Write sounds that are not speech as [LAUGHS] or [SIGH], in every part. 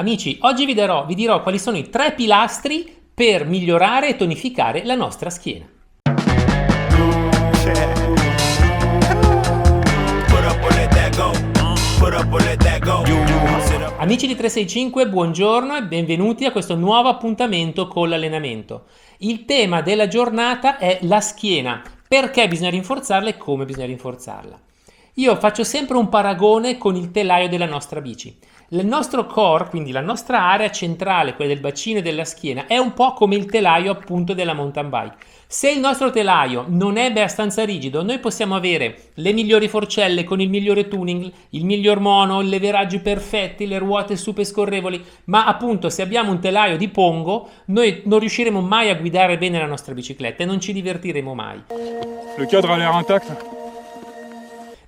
Amici, oggi vi, darò, vi dirò quali sono i tre pilastri per migliorare e tonificare la nostra schiena. Amici di 365, buongiorno e benvenuti a questo nuovo appuntamento con l'allenamento. Il tema della giornata è la schiena, perché bisogna rinforzarla e come bisogna rinforzarla. Io faccio sempre un paragone con il telaio della nostra bici. Il nostro core, quindi la nostra area centrale, quella del bacino e della schiena, è un po' come il telaio appunto della mountain bike. Se il nostro telaio non è abbastanza rigido, noi possiamo avere le migliori forcelle con il migliore tuning, il miglior mono, i leveraggi perfetti, le ruote super scorrevoli, ma appunto se abbiamo un telaio di pongo, noi non riusciremo mai a guidare bene la nostra bicicletta e non ci divertiremo mai. Le cadre a l'air intact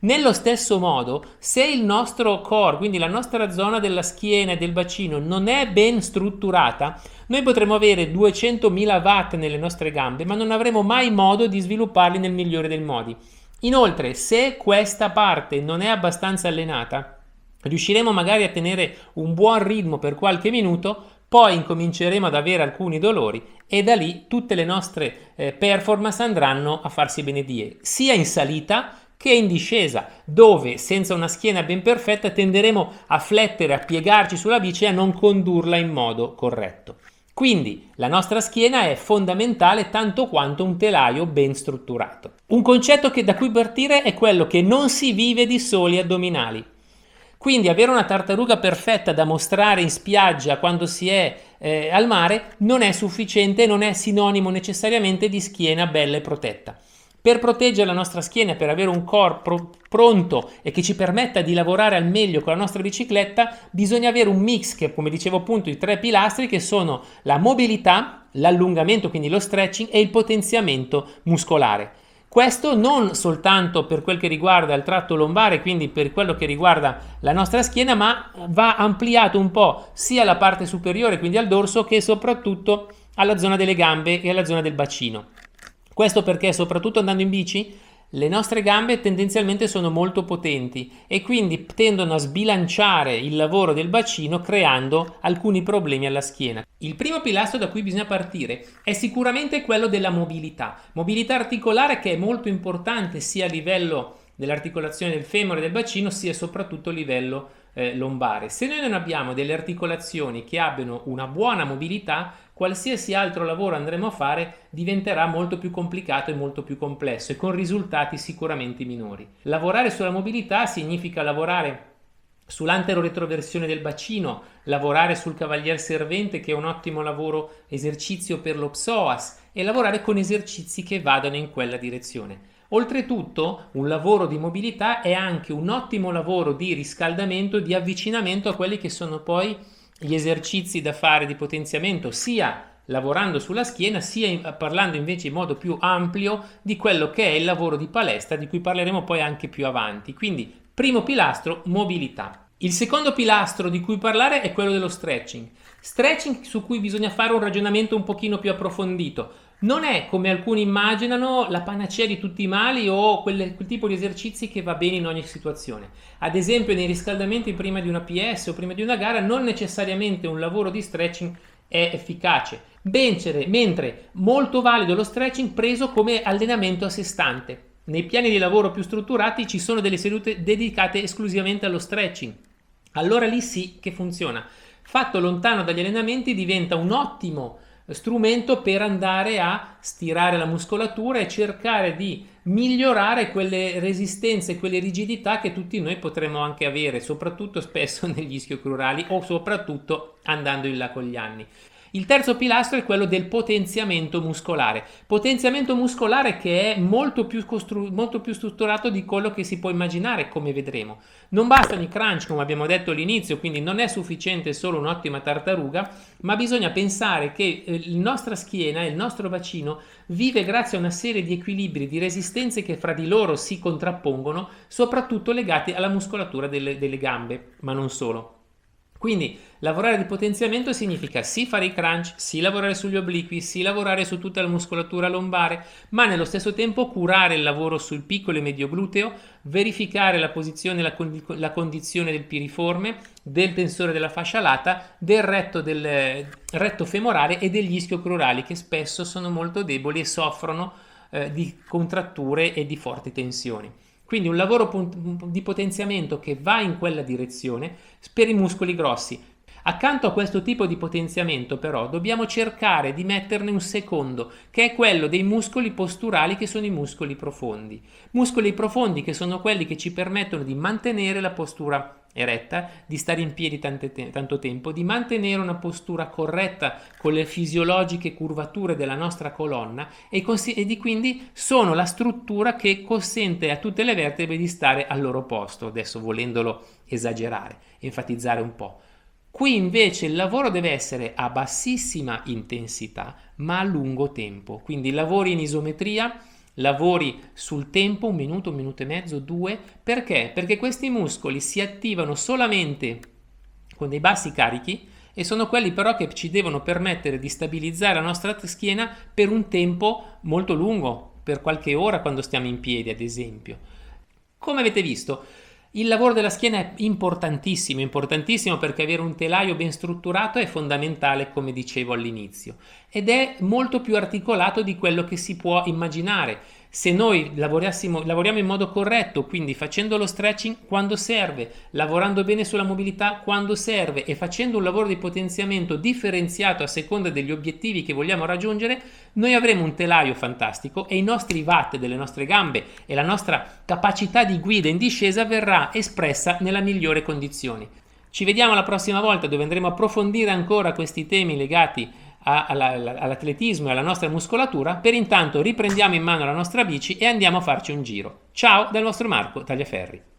nello stesso modo, se il nostro core, quindi la nostra zona della schiena e del bacino, non è ben strutturata, noi potremo avere 200.000 watt nelle nostre gambe, ma non avremo mai modo di svilupparli nel migliore dei modi. Inoltre, se questa parte non è abbastanza allenata, riusciremo magari a tenere un buon ritmo per qualche minuto, poi incominceremo ad avere alcuni dolori e da lì tutte le nostre eh, performance andranno a farsi benedire, sia in salita che è in discesa, dove senza una schiena ben perfetta tenderemo a flettere, a piegarci sulla bici e a non condurla in modo corretto. Quindi la nostra schiena è fondamentale tanto quanto un telaio ben strutturato. Un concetto che da cui partire è quello che non si vive di soli addominali. Quindi avere una tartaruga perfetta da mostrare in spiaggia quando si è eh, al mare non è sufficiente non è sinonimo necessariamente di schiena bella e protetta. Per proteggere la nostra schiena, per avere un corpo pronto e che ci permetta di lavorare al meglio con la nostra bicicletta, bisogna avere un mix che, come dicevo appunto, i tre pilastri che sono la mobilità, l'allungamento, quindi lo stretching e il potenziamento muscolare. Questo non soltanto per quel che riguarda il tratto lombare, quindi per quello che riguarda la nostra schiena, ma va ampliato un po' sia alla parte superiore, quindi al dorso, che soprattutto alla zona delle gambe e alla zona del bacino. Questo perché soprattutto andando in bici le nostre gambe tendenzialmente sono molto potenti e quindi tendono a sbilanciare il lavoro del bacino creando alcuni problemi alla schiena. Il primo pilastro da cui bisogna partire è sicuramente quello della mobilità. Mobilità articolare che è molto importante sia a livello dell'articolazione del femore e del bacino sia soprattutto a livello eh, lombare. Se noi non abbiamo delle articolazioni che abbiano una buona mobilità, qualsiasi altro lavoro andremo a fare diventerà molto più complicato e molto più complesso e con risultati sicuramente minori. Lavorare sulla mobilità significa lavorare sull'antero-retroversione del bacino, lavorare sul cavalier servente che è un ottimo lavoro esercizio per lo psoas e lavorare con esercizi che vadano in quella direzione. Oltretutto, un lavoro di mobilità è anche un ottimo lavoro di riscaldamento, di avvicinamento a quelli che sono poi gli esercizi da fare di potenziamento, sia lavorando sulla schiena, sia parlando invece in modo più ampio di quello che è il lavoro di palestra, di cui parleremo poi anche più avanti. Quindi, primo pilastro, mobilità. Il secondo pilastro di cui parlare è quello dello stretching. Stretching su cui bisogna fare un ragionamento un pochino più approfondito non è come alcuni immaginano la panacea di tutti i mali o quel, quel, tipo di esercizi che va bene in ogni situazione. Ad esempio, nei riscaldamenti prima di una PS o prima di una gara, non necessariamente un lavoro di stretching è efficace. Bencere, mentre molto valido lo stretching preso come allenamento a sé stante. Nei piani di lavoro più strutturati ci sono delle sedute dedicate esclusivamente allo stretching. Allora lì sì che funziona. Fatto lontano dagli allenamenti diventa un ottimo strumento per andare a stirare la muscolatura e cercare di migliorare quelle resistenze, quelle rigidità che tutti noi potremmo anche avere, soprattutto spesso [LAUGHS] negli ischio-crurali o soprattutto andando in là con gli anni. Il terzo pilastro è quello del potenziamento muscolare. Potenziamento muscolare che è molto più, costru- molto più strutturato di quello che si può immaginare, come vedremo. Non bastano i crunch, come abbiamo detto all'inizio, quindi non è sufficiente solo un'ottima tartaruga, ma bisogna pensare che eh, la nostra schiena il nostro bacino vive grazie a una serie di equilibri, di resistenze che fra di loro si contrappongono, soprattutto legati alla muscolatura delle, delle gambe, ma non solo. Quindi lavorare di potenziamento significa sì fare i crunch, sì lavorare sugli obliqui, sì lavorare su tutta la muscolatura lombare, ma nello stesso tempo curare il lavoro sul piccolo e medio gluteo, verificare la posizione la, la, condizione del piriforme, del tensore della fascia lata, del retto, del retto femorale e degli ischio-crurali che spesso sono molto deboli e soffrono eh, di contratture e di forti tensioni. Quindi un lavoro di potenziamento che va in quella direzione per i muscoli grossi. Accanto a questo tipo di potenziamento però dobbiamo cercare di metterne un secondo, che è quello dei muscoli posturali che sono i muscoli profondi. Muscoli profondi che sono quelli che ci permettono di mantenere la postura eretta, di stare in piedi te- tanto tempo, di mantenere una postura corretta con le fisiologiche curvature della nostra colonna e, cons- e di quindi sono la struttura che consente a tutte le vertebre di stare al loro posto, adesso volendolo esagerare, enfatizzare un po'. Qui invece il lavoro deve essere a bassissima intensità ma a lungo tempo, quindi lavori in isometria lavori sul tempo, un minuto, un minuto e mezzo, due, perché? Perché questi muscoli si attivano solamente con dei bassi carichi e sono quelli però che ci devono permettere di stabilizzare la nostra schiena per un tempo molto lungo, per qualche ora quando stiamo in piedi ad esempio. Come avete visto, il lavoro della schiena è importantissimo, importantissimo perché avere un telaio ben strutturato è fondamentale, come dicevo all'inizio, ed è molto più articolato di quello che si può immaginare se noi lavoriamo in modo corretto, quindi facendo lo stretching quando serve, lavorando bene sulla mobilità quando serve e facendo un lavoro di potenziamento differenziato a seconda degli obiettivi che vogliamo raggiungere, noi avremo un telaio fantastico e i nostri watt delle nostre gambe e la nostra capacità di guida in discesa verrà espressa nella migliore condizione. Ci vediamo la prossima volta dove andremo a approfondire ancora questi temi legati all'atletismo e alla nostra muscolatura, per intanto riprendiamo in mano la nostra bici e andiamo a farci un giro. Ciao dal nostro Marco Tagliaferri.